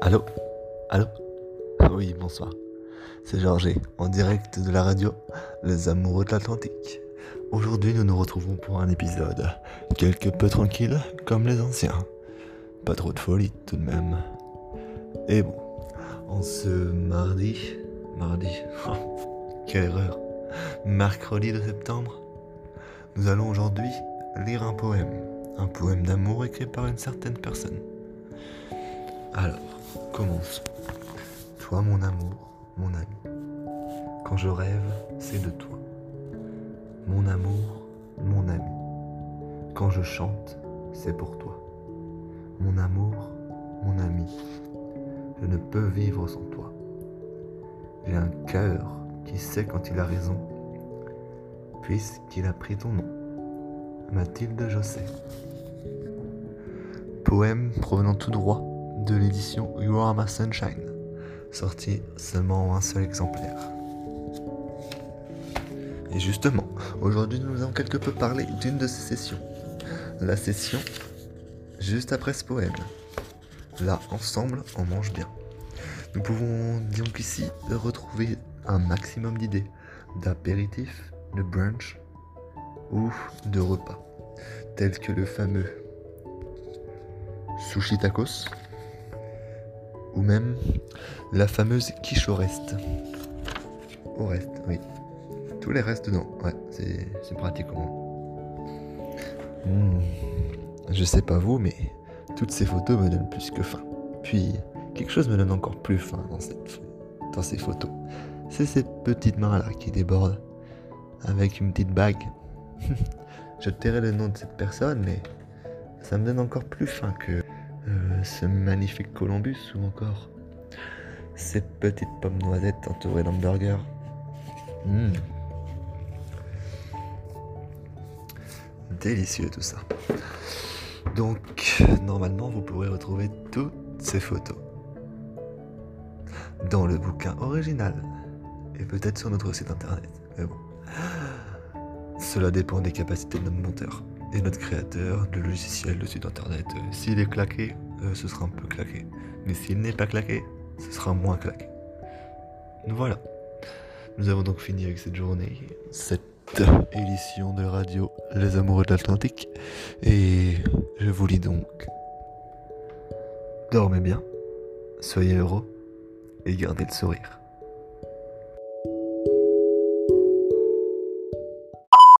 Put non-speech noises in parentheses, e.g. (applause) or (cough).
Allô? Allô? Oui, bonsoir. C'est Georges, en direct de la radio Les Amoureux de l'Atlantique. Aujourd'hui, nous nous retrouvons pour un épisode quelque peu tranquille, comme les anciens. Pas trop de folie, tout de même. Et bon, en ce mardi... Mardi... (laughs) quelle erreur Mercredi de septembre, nous allons aujourd'hui lire un poème. Un poème d'amour écrit par une certaine personne. Alors, commence. Toi, mon amour, mon ami. Quand je rêve, c'est de toi. Mon amour, mon ami. Quand je chante, c'est pour toi. Mon amour, mon ami. Je ne peux vivre sans toi. J'ai un cœur qui sait quand il a raison, puisqu'il a pris ton nom. Mathilde Josset. Poème provenant tout droit de l'édition You Are My Sunshine, sorti seulement en un seul exemplaire. Et justement, aujourd'hui nous allons quelque peu parler d'une de ces sessions. La session juste après ce poème. Là, ensemble, on mange bien. Nous pouvons donc ici retrouver un maximum d'idées, d'apéritifs, de brunch ou de repas, tels que le fameux sushi tacos, ou même la fameuse quiche au reste. Au reste, oui. Tous les restes non, ouais, c'est pratique mmh. Je sais pas vous, mais toutes ces photos me donnent plus que faim. Puis, quelque chose me donne encore plus faim dans, cette, dans ces photos. C'est ces petites mains-là qui débordent avec une petite bague. (laughs) Je tairai le nom de cette personne, mais ça me donne encore plus faim que euh, ce magnifique Columbus ou encore ces petites pommes noisettes entourées d'hamburgers. Mmh. Délicieux tout ça. Donc, normalement, vous pourrez retrouver toutes ces photos dans le bouquin original et peut-être sur notre site internet. Mais bon, cela dépend des capacités de notre monteur et notre créateur, le logiciel, le site internet. Euh, s'il est claqué, euh, ce sera un peu claqué. Mais s'il n'est pas claqué, ce sera moins claqué. Voilà. Nous avons donc fini avec cette journée, cette édition de radio Les Amoureux de l'Atlantique. Et je vous lis donc. Dormez bien, soyez heureux et gardez le sourire.